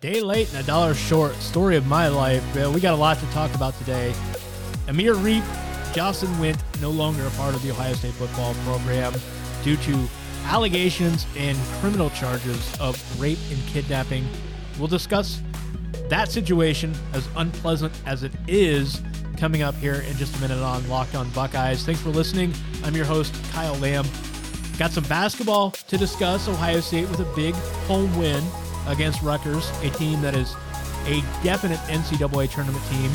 Day late and a dollar short. Story of my life. We got a lot to talk about today. Amir Riep, Jahsen Wint, no longer a part of the Ohio State football program due to allegations and criminal charges of rape and kidnapping. We'll discuss that situation, as unpleasant as it is, coming up here in just a minute on Locked On Buckeyes. Thanks for listening. I'm your host, Kyle Lamb. Got some basketball to discuss. Ohio State with a big home win against Rutgers, a team that is a definite NCAA tournament team.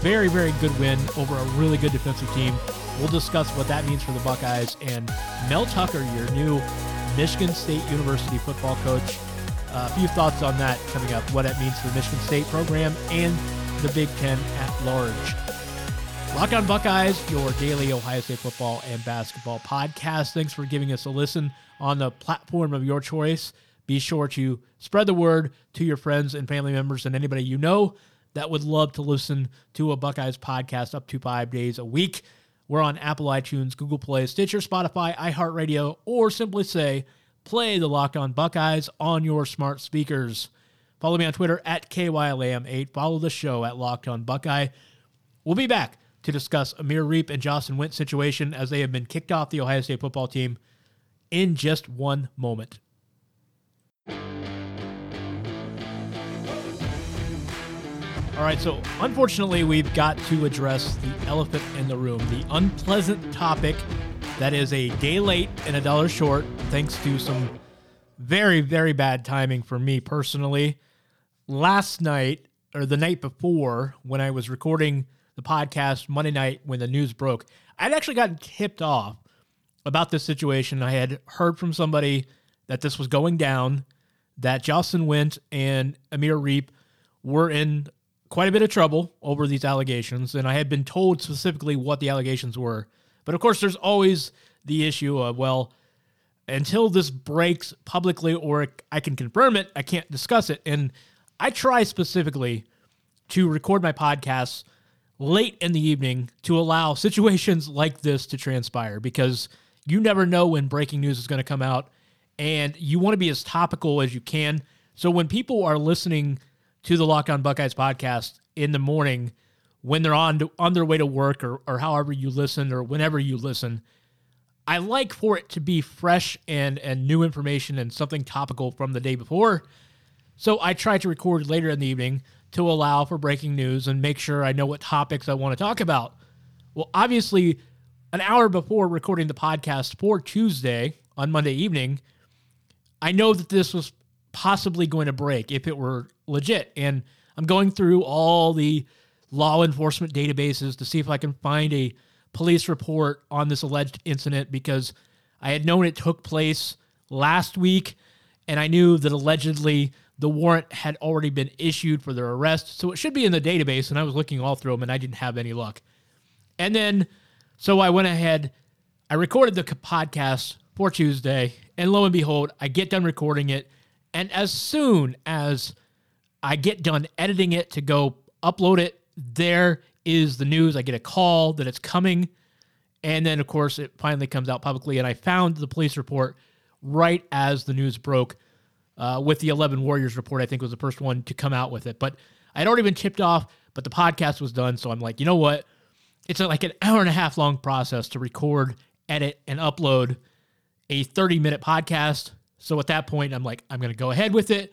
Very, very good win over a really good defensive team. We'll discuss what that means for the Buckeyes and Mel Tucker, your new Michigan State University football coach. Uh, a few thoughts on that coming up, what that means for the Michigan State program and the Big Ten at large. Lock on Buckeyes, your daily Ohio State football and basketball podcast. Thanks for giving us a listen on the platform of your choice. Be sure to spread the word to your friends and family members and anybody you know that would love to listen to a Buckeyes podcast up to five days a week. We're on Apple iTunes, Google Play, Stitcher, Spotify, iHeartRadio, or simply say, play the Locked On Buckeyes on your smart speakers. Follow me on Twitter at KYLAM8. Follow the show at Locked On Buckeye. We'll be back to discuss Amir Riep and Jahsen Wint situation as they have been kicked off the Ohio State football team in just one moment. All right, so unfortunately, we've got to address the elephant in the room, the unpleasant topic that is a day late and a dollar short, thanks to some very, very bad timing for me personally. Last night, or the night before, when I was recording the podcast Monday night when the news broke, I'd actually gotten tipped off about this situation. I had heard from somebody that this was going down, that Jahsen Wint and Amir Riep were in quite a bit of trouble over these allegations, and I had been told specifically what the allegations were. But of course, there's always the issue of, well, until this breaks publicly or I can confirm it, I can't discuss it. And I try specifically to record my podcasts late in the evening to allow situations like this to transpire because you never know when breaking news is going to come out and you want to be as topical as you can. So when people are listening to the Lock On Buckeyes podcast in the morning when they're on to, on their way to work or, or however you listen or whenever you listen. I like for it to be fresh and and new information and something topical from the day before. So I try to record later in the evening to allow for breaking news and make sure I know what topics I want to talk about. Well, obviously, an hour before recording the podcast for Tuesday on Monday evening, I know that this was possibly going to break if it were legit. And I'm going through all the law enforcement databases to see if I can find a police report on this alleged incident because I had known it took place last week and I knew that allegedly the warrant had already been issued for their arrest. So it should be in the database. And I was looking all through them and I didn't have any luck. And then, so I went ahead, I recorded the podcast for Tuesday. And lo and behold, I get done recording it and as soon as I get done editing it to go upload it, there is the news. I get a call that it's coming. And then, of course, it finally comes out publicly. And I found the police report right as the news broke uh, with the 11 Warriors report, I think was the first one to come out with it. But I'd already been tipped off, but the podcast was done. So I'm like, you know what? It's like an hour and a half long process to record, edit, and upload a 30 minute podcast so at that point, I'm like, I'm going to go ahead with it.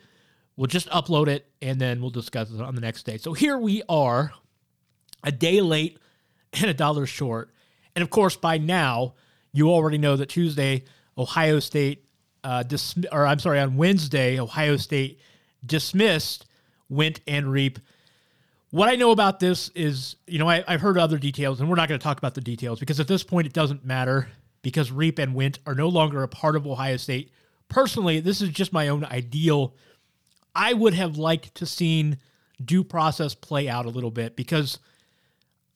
We'll just upload it and then we'll discuss it on the next day. So here we are, a day late and a dollar short. And of course, by now, you already know that Tuesday, Ohio State, uh, dis- or I'm sorry, on Wednesday, Ohio State dismissed Wint and Riep. What I know about this is, you know, I, have heard other details, and we're not going to talk about the details because at this point it doesn't matter because Riep and Wint are no longer a part of Ohio State personally, this is just my own ideal. I would have liked to seen due process play out a little bit because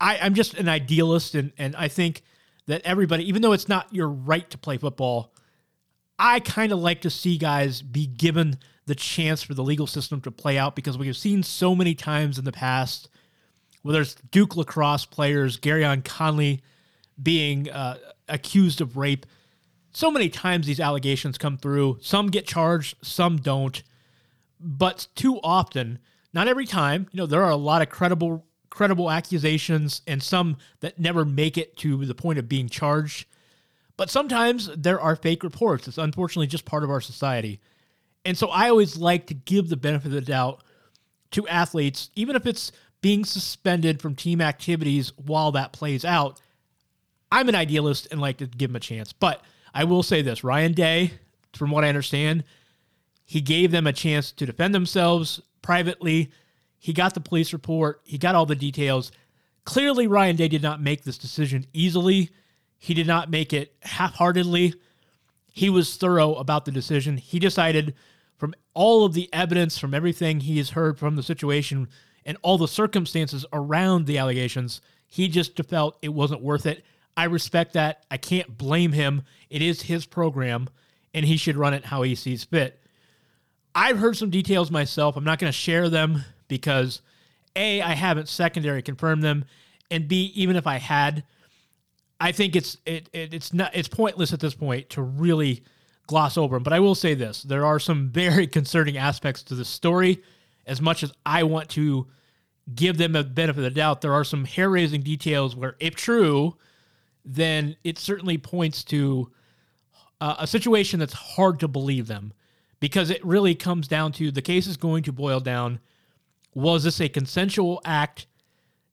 I, I'm just an idealist and, and I think that everybody, even though it's not your right to play football, I kind of like to see guys be given the chance for the legal system to play out because we have seen so many times in the past, whether it's Duke lacrosse players, Gareon Conley being uh, accused of rape so many times these allegations come through. Some get charged, some don't. but too often, not every time, you know, there are a lot of credible credible accusations and some that never make it to the point of being charged. But sometimes there are fake reports. It's unfortunately just part of our society. And so I always like to give the benefit of the doubt to athletes, even if it's being suspended from team activities while that plays out. I'm an idealist and like to give him a chance. But I will say this Ryan Day, from what I understand, he gave them a chance to defend themselves privately. He got the police report, he got all the details. Clearly, Ryan Day did not make this decision easily. He did not make it half heartedly. He was thorough about the decision. He decided from all of the evidence, from everything he has heard from the situation, and all the circumstances around the allegations, he just felt it wasn't worth it. I respect that. I can't blame him. It is his program, and he should run it how he sees fit. I've heard some details myself. I'm not going to share them because A, I haven't secondary confirmed them, and B, even if I had, I think it's it, it it's not it's pointless at this point to really gloss over them. But I will say this: there are some very concerning aspects to the story. As much as I want to give them a benefit of the doubt, there are some hair-raising details where, if true, then it certainly points to uh, a situation that's hard to believe them because it really comes down to the case is going to boil down was this a consensual act?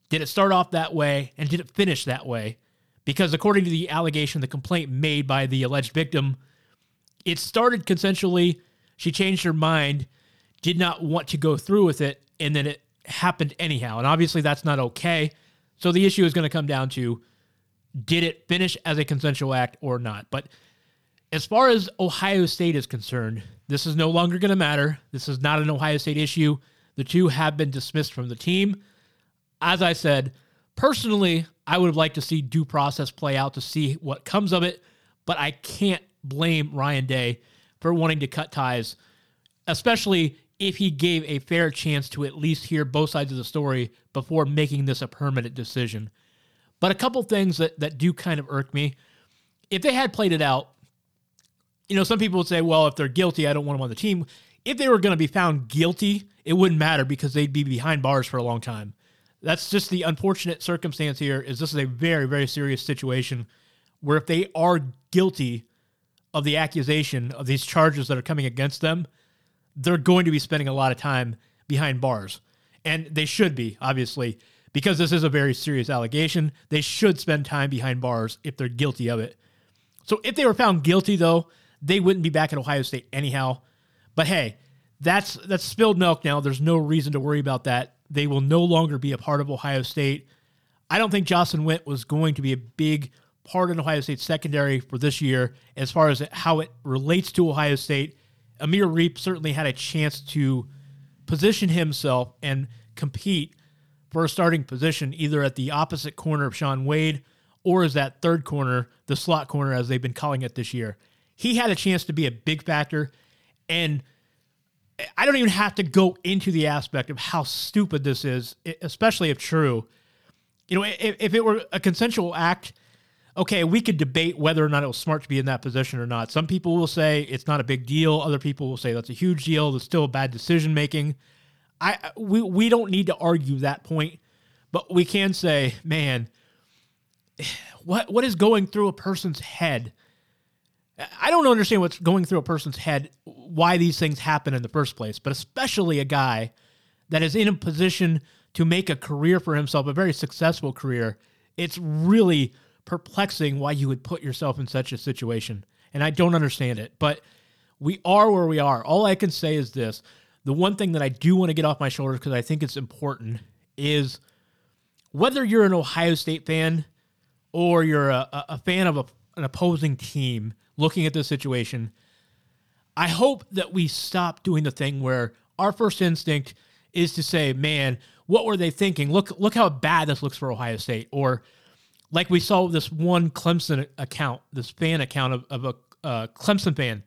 Did it start off that way? And did it finish that way? Because according to the allegation, the complaint made by the alleged victim, it started consensually. She changed her mind, did not want to go through with it, and then it happened anyhow. And obviously, that's not okay. So the issue is going to come down to did it finish as a consensual act or not? But as far as Ohio State is concerned, this is no longer going to matter. This is not an Ohio State issue. The two have been dismissed from the team. As I said, personally, I would have liked to see due process play out to see what comes of it, but I can't blame Ryan Day for wanting to cut ties, especially if he gave a fair chance to at least hear both sides of the story before making this a permanent decision. But a couple things that, that do kind of irk me. If they had played it out, you know, some people would say, well, if they're guilty, I don't want them on the team. If they were going to be found guilty, it wouldn't matter because they'd be behind bars for a long time. That's just the unfortunate circumstance here is this is a very, very serious situation where if they are guilty of the accusation of these charges that are coming against them, they're going to be spending a lot of time behind bars. And they should be, obviously, because this is a very serious allegation. They should spend time behind bars if they're guilty of it. So if they were found guilty, though, they wouldn't be back at Ohio State anyhow. But hey, that's that's spilled milk now. There's no reason to worry about that. They will no longer be a part of Ohio State. I don't think Jahsen Wint was going to be a big part of Ohio State secondary for this year as far as how it relates to Ohio State. Amir Riep certainly had a chance to position himself and compete for a starting position either at the opposite corner of Shaun Wade or as that third corner, the slot corner as they've been calling it this year he had a chance to be a big factor. And I don't even have to go into the aspect of how stupid this is, especially if true. You know, if, if it were a consensual act, okay, we could debate whether or not it was smart to be in that position or not. Some people will say it's not a big deal. Other people will say that's a huge deal. There's still bad decision making. I we we don't need to argue that point, but we can say, man, what what is going through a person's head I don't understand what's going through a person's head, why these things happen in the first place, but especially a guy that is in a position to make a career for himself, a very successful career. It's really perplexing why you would put yourself in such a situation. And I don't understand it, but we are where we are. All I can say is this the one thing that I do want to get off my shoulders because I think it's important is whether you're an Ohio State fan or you're a, a fan of a, an opposing team looking at this situation, I hope that we stop doing the thing where our first instinct is to say, man, what were they thinking? Look, look how bad this looks for Ohio State. Or like we saw this one Clemson account, this fan account of, of a uh, Clemson fan,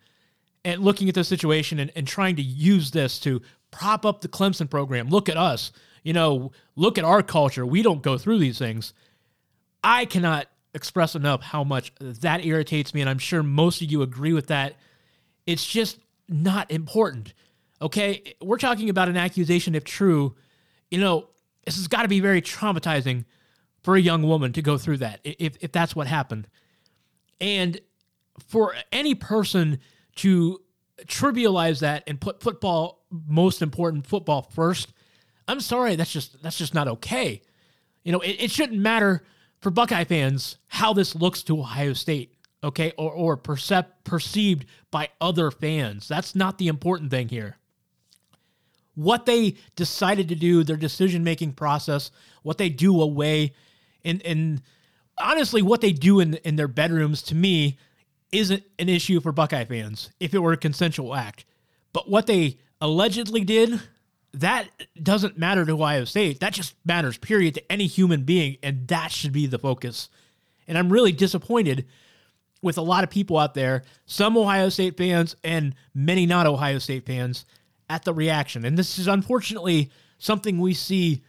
and looking at the situation and, and trying to use this to prop up the Clemson program. Look at us. You know, look at our culture. We don't go through these things. I cannot express enough how much that irritates me, and I'm sure most of you agree with that. It's just not important. Okay, we're talking about an accusation if true. You know, this has got to be very traumatizing for a young woman to go through that if if that's what happened. And for any person to trivialize that and put football most important football first, I'm sorry, that's just that's just not okay. You know, it, it shouldn't matter for Buckeye fans how this looks to Ohio State, okay, or or percep- perceived by other fans. That's not the important thing here. What they decided to do, their decision making process, what they do away, and and honestly, what they do in in their bedrooms to me isn't an issue for Buckeye fans if it were a consensual act. But what they allegedly did, that doesn't matter to Ohio State. That just matters, period, to any human being. And that should be the focus. And I'm really disappointed with a lot of people out there, some Ohio State fans and many not Ohio State fans, at the reaction. And this is unfortunately something we see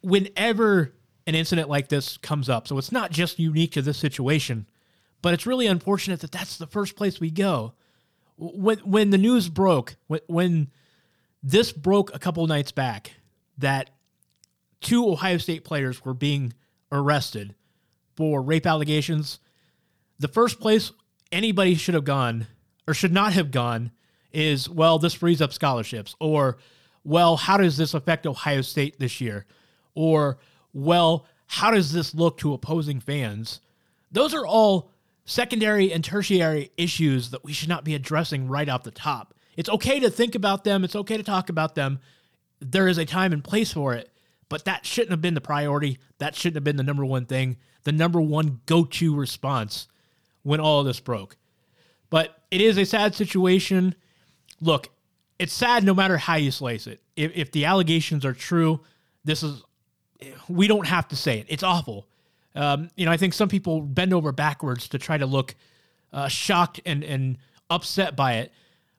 whenever an incident like this comes up. So it's not just unique to this situation. But it's really unfortunate that that's the first place we go. When when the news broke, when, when this broke a couple nights back, that two Ohio State players were being arrested for rape allegations, the first place anybody should have gone or should not have gone is well, this frees up scholarships, or well, how does this affect Ohio State this year, or well, how does this look to opposing fans? Those are all secondary and tertiary issues that we should not be addressing right off the top. It's okay to think about them, it's okay to talk about them. There is a time and place for it, but that shouldn't have been the priority. That shouldn't have been the number one thing, the number one go to response when all of this broke. But it is a sad situation. Look, it's sad no matter how you slice it. If, if the allegations are true, this is, we don't have to say it. It's awful. Um, you know, I think some people bend over backwards to try to look uh, shocked and, and upset by it,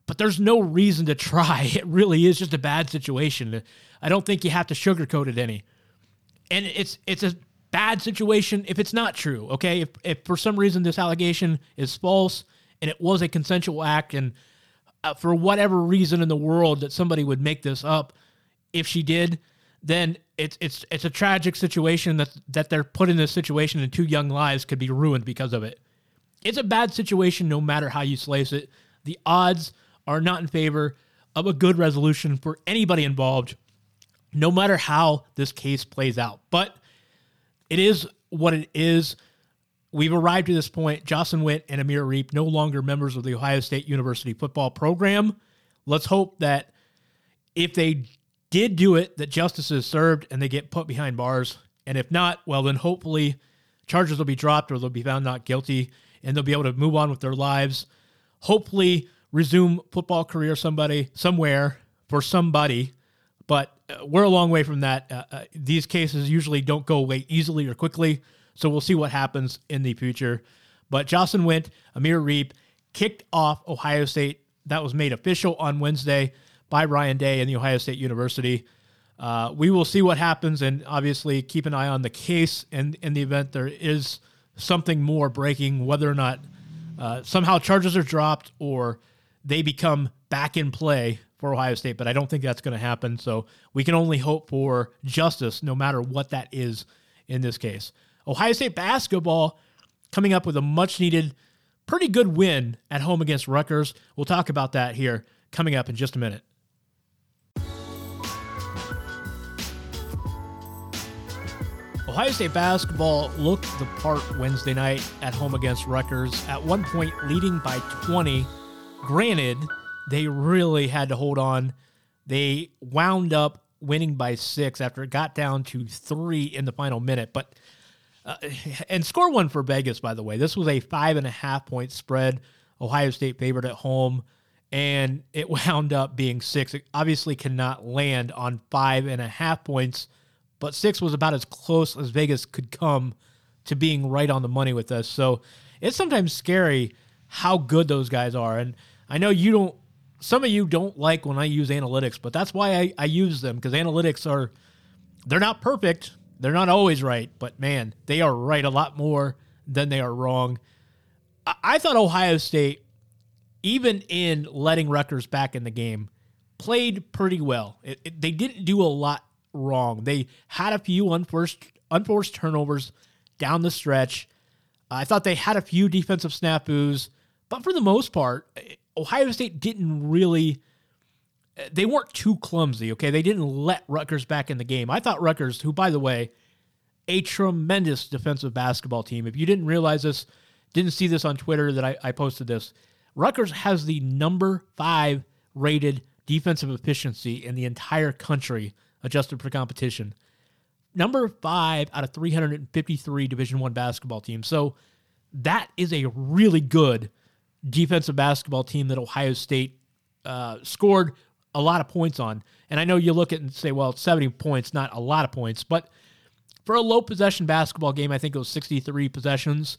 but there's no reason to try. It really is just a bad situation. I don't think you have to sugarcoat it any. And it's it's a bad situation if it's not true. Okay, if if for some reason this allegation is false and it was a consensual act, and uh, for whatever reason in the world that somebody would make this up, if she did, then it's it's it's a tragic situation that that they're put in this situation and two young lives could be ruined because of it. It's a bad situation no matter how you slice it. The odds are not in favor of a good resolution for anybody involved, no matter how this case plays out. But it is what it is. We've arrived to this point. Jahsen Wint and Amir Riep no longer members of the Ohio State University football program. Let's hope that if they did do it, that justice is served and they get put behind bars. And if not, well, then hopefully charges will be dropped or they'll be found not guilty and they'll be able to move on with their lives. Hopefully, resume football career somebody somewhere for somebody. But uh, we're a long way from that. Uh, uh, these cases usually don't go away easily or quickly. So we'll see what happens in the future. But Jahsen Wint, Amir Riep kicked off Ohio State. That was made official on Wednesday by Ryan Day and the Ohio State University. Uh, we will see what happens, and obviously keep an eye on the case. And in the event there is something more breaking, whether or not uh, somehow charges are dropped or they become back in play for Ohio State. But I don't think that's going to happen. So we can only hope for justice, no matter what that is in this case. Ohio State basketball coming up with a much needed, pretty good win at home against Rutgers. We'll talk about that here coming up in just a minute. Ohio State basketball looked the part Wednesday night at home against Rutgers, at one point leading by 20. Granted, they really had to hold on. They wound up winning by six after it got down to three in the final minute. But uh, and score one for Vegas, by the way. This was a five and a half point spread. Ohio State favored at home, and it wound up being six. It obviously cannot land on five and a half points but six was about as close as Vegas could come to being right on the money with us. So it's sometimes scary how good those guys are. And I know you don't, some of you don't like when I use analytics, but that's why I, I use them because analytics are, they're not perfect. They're not always right, but man, they are right a lot more than they are wrong. I, I thought Ohio State, even in letting Rutgers back in the game, played pretty well. It, it, they didn't do a lot wrong. They had a few unforced unforced turnovers down the stretch. I thought they had a few defensive snafus, but for the most part, Ohio State didn't really. They weren't too clumsy. Okay, they didn't let Rutgers back in the game. I thought Rutgers, who by the way, a tremendous defensive basketball team. If you didn't realize this, didn't see this on Twitter that I, I posted this. Rutgers has the number five rated defensive efficiency in the entire country adjusted for competition. Number five out of 353 Division One basketball teams. So that is a really good defensive basketball team that Ohio State uh, scored a lot of points on. And I know you look at and say, well, 70 points, not a lot of points, but for a low possession basketball game, I think it was 63 possessions.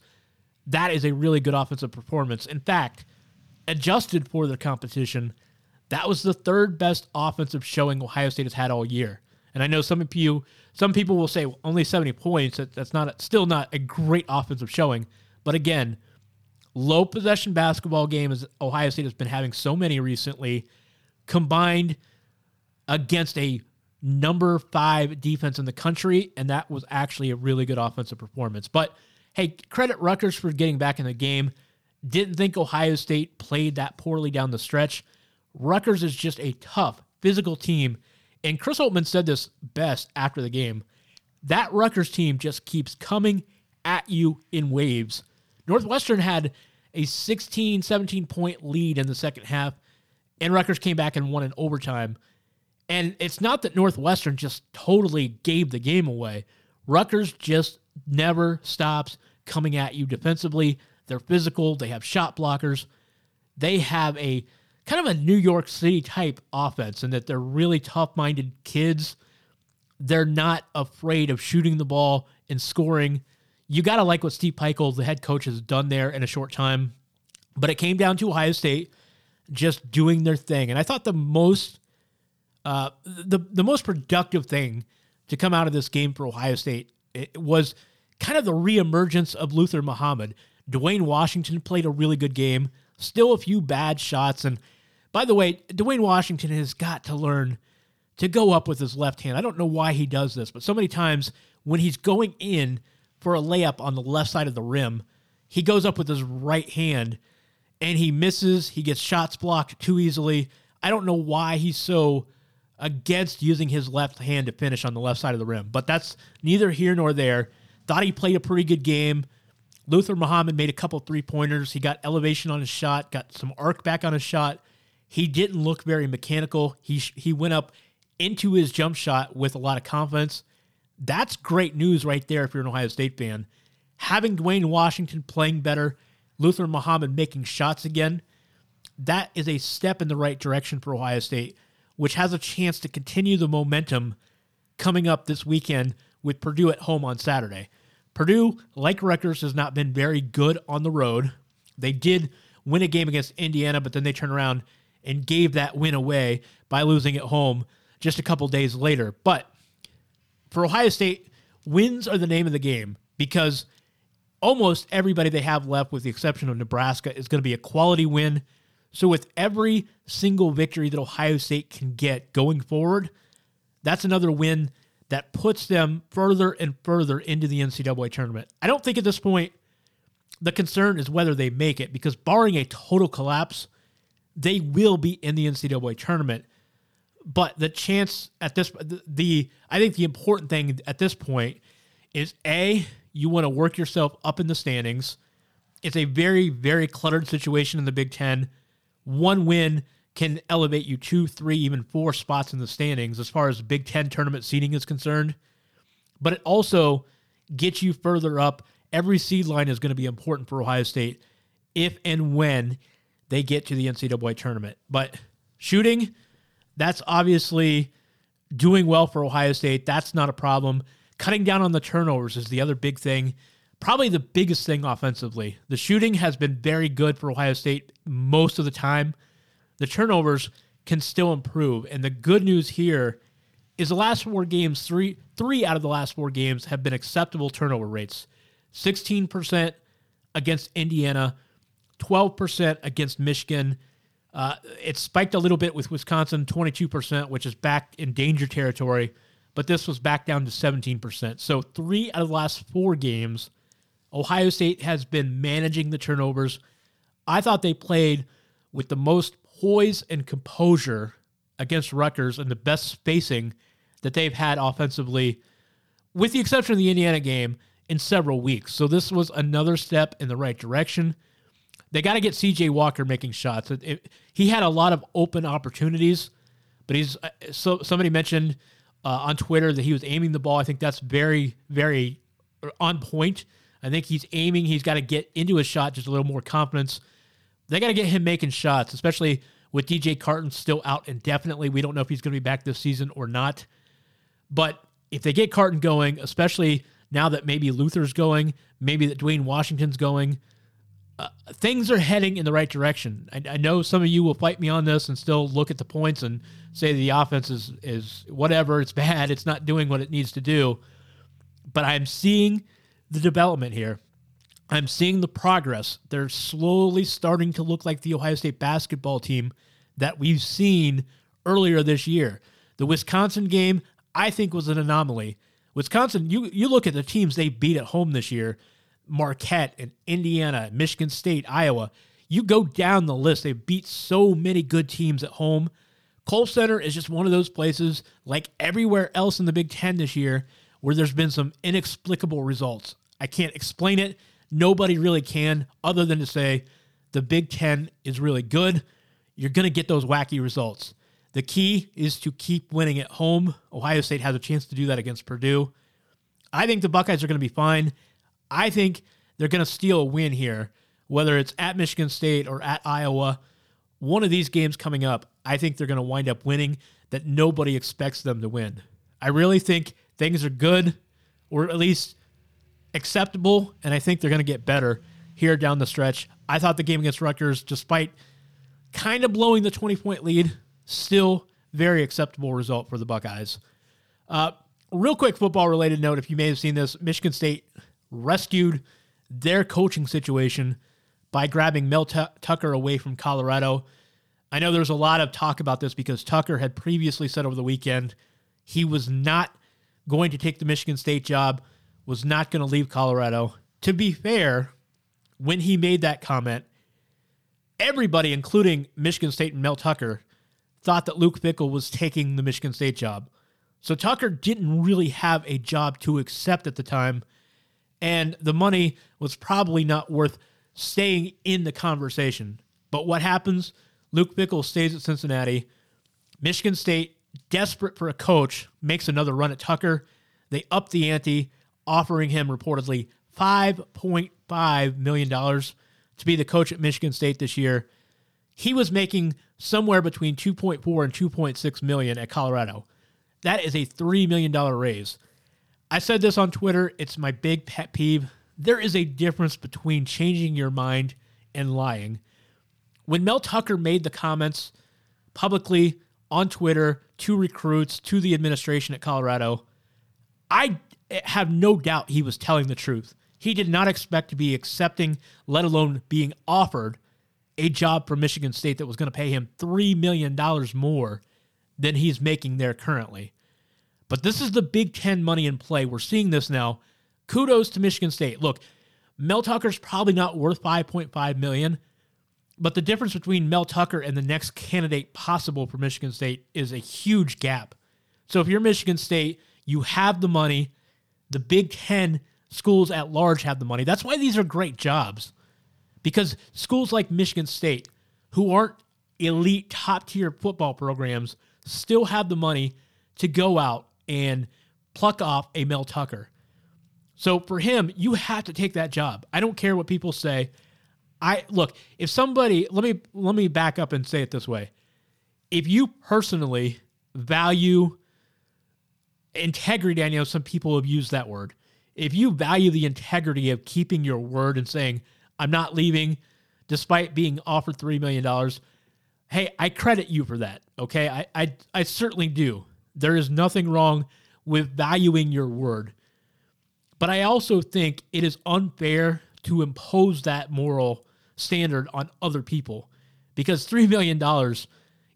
That is a really good offensive performance. In fact, adjusted for the competition, that was the third best offensive showing Ohio State has had all year. And I know some of you, some people will say well, only 70 points. That, that's not still not a great offensive showing. But again, low possession basketball game as Ohio State has been having so many recently, combined against a number five defense in the country, and that was actually a really good offensive performance. But hey, credit Rutgers for getting back in the game. Didn't think Ohio State played that poorly down the stretch. Rutgers is just a tough, physical team. And Chris Holtmann said this best after the game. That Rutgers team just keeps coming at you in waves. Northwestern had a 16, 17 point lead in the second half, and Rutgers came back and won in overtime. And it's not that Northwestern just totally gave the game away. Rutgers just never stops coming at you defensively. They're physical, they have shot blockers. They have a kind of a New York City type offense in that they're really tough minded kids. They're not afraid of shooting the ball and scoring. You got to like what Steve Pikiell, the head coach, has done there in a short time. But it came down to Ohio State just doing their thing. And I thought the most uh, the the most productive thing to come out of this game for Ohio State was kind of the reemergence of Luther Muhammad. Duane Washington played a really good game. Still a few bad shots, and by the way, Duane Washington has got to learn to go up with his left hand. I don't know why he does this, but so many times when he's going in for a layup on the left side of the rim, he goes up with his right hand and he misses. He gets shots blocked too easily. I don't know why he's so against using his left hand to finish on the left side of the rim, but that's neither here nor there. Thought he played a pretty good game. Luther Muhammad made a couple three pointers. He got elevation on his shot, got some arc back on his shot. He didn't look very mechanical. He he went up into his jump shot with a lot of confidence. That's great news right there if you're an Ohio State fan. Having Duane Washington playing better, Luther Muhammad making shots again, that is a step in the right direction for Ohio State, which has a chance to continue the momentum coming up this weekend with Purdue at home on Saturday. Purdue, like Rutgers, has not been very good on the road. They did win a game against Indiana, but then they turned around and gave that win away by losing at home just a couple days later. But for Ohio State, wins are the name of the game because almost everybody they have left, with the exception of Nebraska, is going to be a quality win. So, with every single victory that Ohio State can get going forward, that's another win that puts them further and further into the NCAA tournament. I don't think at this point the concern is whether they make it because, barring a total collapse, they will be in the NCAA tournament. But the chance at this, the, the I think the important thing at this point is a you want to work yourself up in the standings. It's a very very cluttered situation in the Big Ten. One win can elevate you two, three, even four spots in the standings as far as Big Ten tournament seeding is concerned. But it also gets you further up. Every seed line is going to be important for Ohio State if and when they get to the NCAA tournament. But shooting, that's obviously doing well for Ohio State. That's not a problem. Cutting down on the turnovers is the other big thing. Probably the biggest thing offensively. The shooting has been very good for Ohio State most of the time. The turnovers can still improve. And the good news here is the last four games, three three out of the last four games have been acceptable turnover rates. 16% against Indiana, 12% against Michigan, Uh, it spiked a little bit with Wisconsin, 22%, which is back in danger territory, but this was back down to 17%. So, three out of the last four games, Ohio State has been managing the turnovers. I thought they played with the most poise and composure against Rutgers and the best spacing that they've had offensively, with the exception of the Indiana game, in several weeks. So, this was another step in the right direction. They got to get CJ Walker making shots. It, it, he had a lot of open opportunities, but he's uh, so somebody mentioned uh, on Twitter that he was aiming the ball. I think that's very very on point. I think he's aiming. He's got to get into his shot just a little more confidence. They got to get him making shots, especially with DJ Carton still out indefinitely. We don't know if he's going to be back this season or not. But if they get Carton going, especially now that maybe Luther's going, maybe that Duane Washington's going, uh, things are heading in the right direction. I, I, know some of you will fight me on this and still look at the points and say the offense is, is whatever, it's bad, it's not doing what it needs to do. But I'm seeing the development here. I'm seeing the progress. They're slowly starting to look like the Ohio State basketball team that we've seen earlier this year. The Wisconsin game, I think, was an anomaly. Wisconsin, you, you look at the teams they beat at home this year Marquette and Indiana, Michigan State, Iowa. You go down the list, they beat so many good teams at home. Kohl Center is just one of those places, like everywhere else in the Big Ten this year, where there's been some inexplicable results. I can't explain it. Nobody really can, other than to say the Big Ten is really good. You're going to get those wacky results. The key is to keep winning at home. Ohio State has a chance to do that against Purdue. I think the Buckeyes are going to be fine. I think they're going to steal a win here, whether it's at Michigan State or at Iowa. One of these games coming up, I think they're going to wind up winning that nobody expects them to win. I really think things are good, or at least acceptable, and I think they're going to get better here down the stretch. I thought the game against Rutgers, despite kind of blowing the 20 point lead, still very acceptable result for the Buckeyes. Uh, real quick football related note if you may have seen this, Michigan State rescued their coaching situation by grabbing Mel T- Tucker away from Colorado. I know there's a lot of talk about this because Tucker had previously said over the weekend he was not going to take the Michigan State job, was not going to leave Colorado. To be fair, when he made that comment, everybody, including Michigan State and Mel Tucker, thought that Luke Fickell was taking the Michigan State job. So Tucker didn't really have a job to accept at the time and the money was probably not worth staying in the conversation. But what happens? Luke Fickell stays at Cincinnati. Michigan State, desperate for a coach, makes another run at Tucker. They up the ante, offering him reportedly $5.5 million to be the coach at Michigan State this year. He was making somewhere between 2.4 and 2.6 million at Colorado. That is a $3 million raise. I said this on Twitter. It's my big pet peeve. There is a difference between changing your mind and lying. When Mel Tucker made the comments publicly on Twitter to recruits, to the administration at Colorado, I have no doubt he was telling the truth. He did not expect to be accepting, let alone being offered, a job from Michigan State that was going to pay him $3 million more than he's making there currently. But this is the Big Ten money in play. We're seeing this now. Kudos to Michigan State. Look, Mel Tucker's probably not worth 5.5 million, but the difference between Mel Tucker and the next candidate possible for Michigan State is a huge gap. So if you're Michigan State, you have the money. The Big Ten schools at large have the money. That's why these are great jobs. Because schools like Michigan State, who aren't elite top tier football programs, still have the money to go out and pluck off a Mel Tucker. So for him, you have to take that job. I don't care what people say. I look, if somebody let me let me back up and say it this way. If you personally value integrity, I know some people have used that word. If you value the integrity of keeping your word and saying, I'm not leaving despite being offered $3 million, hey, I credit you for that. Okay. I, I, I certainly do. There is nothing wrong with valuing your word. But I also think it is unfair to impose that moral standard on other people because $3 million,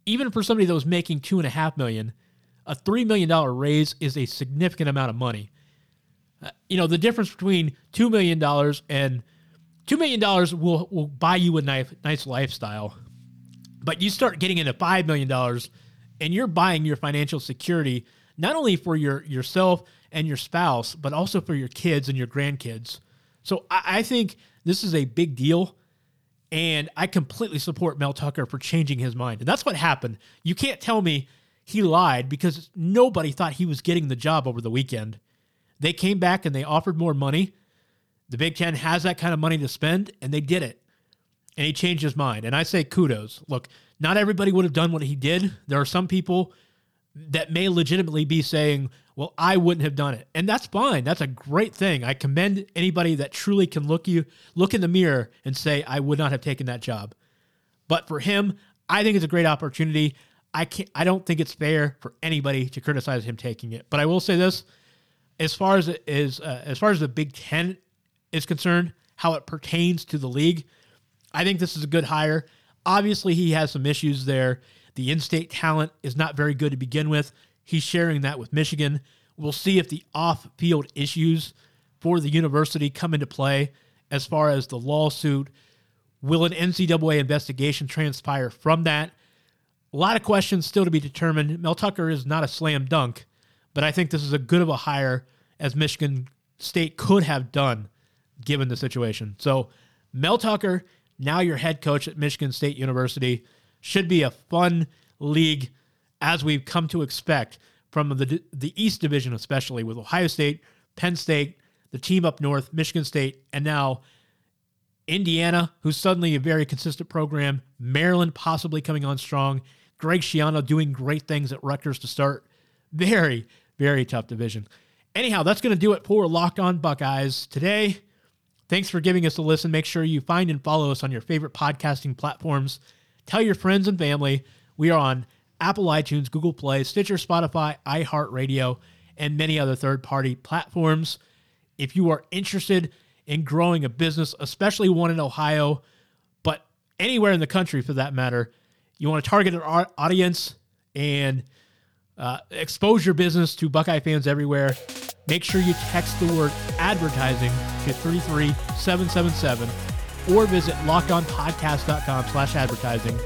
even for somebody that was making 2.5 million, a $3 million raise is a significant amount of money. Uh, you know, the difference between $2 million and $2 million will, will buy you a nice, nice lifestyle. But you start getting into $5 million and you're buying your financial security, not only for your yourself and your spouse, but also for your kids and your grandkids. So I, I think this is a big deal. And I completely support Mel Tucker for changing his mind. And that's what happened. You can't tell me he lied because nobody thought he was getting the job over the weekend. They came back and they offered more money. The Big Ten has that kind of money to spend, and they did it. And he changed his mind. And I say kudos. Look, not everybody would have done what he did. There are some people that may legitimately be saying, well, I wouldn't have done it. And that's fine. That's a great thing. I commend anybody that truly can look you look in the mirror and say, I would not have taken that job. But for him, I think it's a great opportunity. I can't I don't think it's fair for anybody to criticize him taking it. But I will say this, as far as it is uh, as far as the Big 10 is concerned, how it pertains to the league, I think this is a good hire. Obviously, he has some issues there. The in state talent is not very good to begin with. He's sharing that with Michigan. We'll see if the off field issues for the university come into play as far as the lawsuit. Will an NCAA investigation transpire from that? A lot of questions still to be determined. Mel Tucker is not a slam dunk, but I think this is a good of a hire as Michigan State could have done given the situation. So, Mel Tucker, now your head coach at Michigan State University. Should be a fun league as we've come to expect from the the East Division, especially with Ohio State, Penn State, the team up north, Michigan State, and now Indiana, who's suddenly a very consistent program. Maryland possibly coming on strong. Greg Schiano doing great things at Rutgers to start. Very, very tough division. Anyhow, that's going to do it for Locked On Buckeyes today. Thanks for giving us a listen. Make sure you find and follow us on your favorite podcasting platforms. Tell your friends and family. We are on Apple iTunes, Google Play, Stitcher, Spotify, iHeartRadio, and many other third party platforms. If you are interested in growing a business, especially one in Ohio, but anywhere in the country for that matter, you want to target an audience and uh, expose your business to Buckeye fans everywhere, make sure you text the word advertising to 33777 or visit lockedonpodcast.com slash advertising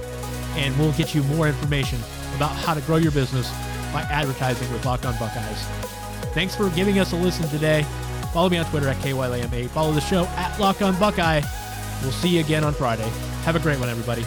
and we'll get you more information about how to grow your business by advertising with Locked On Buckeyes. Thanks for giving us a listen today. Follow me on Twitter at KYLAMA. Follow the show at Locked On Buckeye. We'll see you again on Friday. Have a great one, everybody.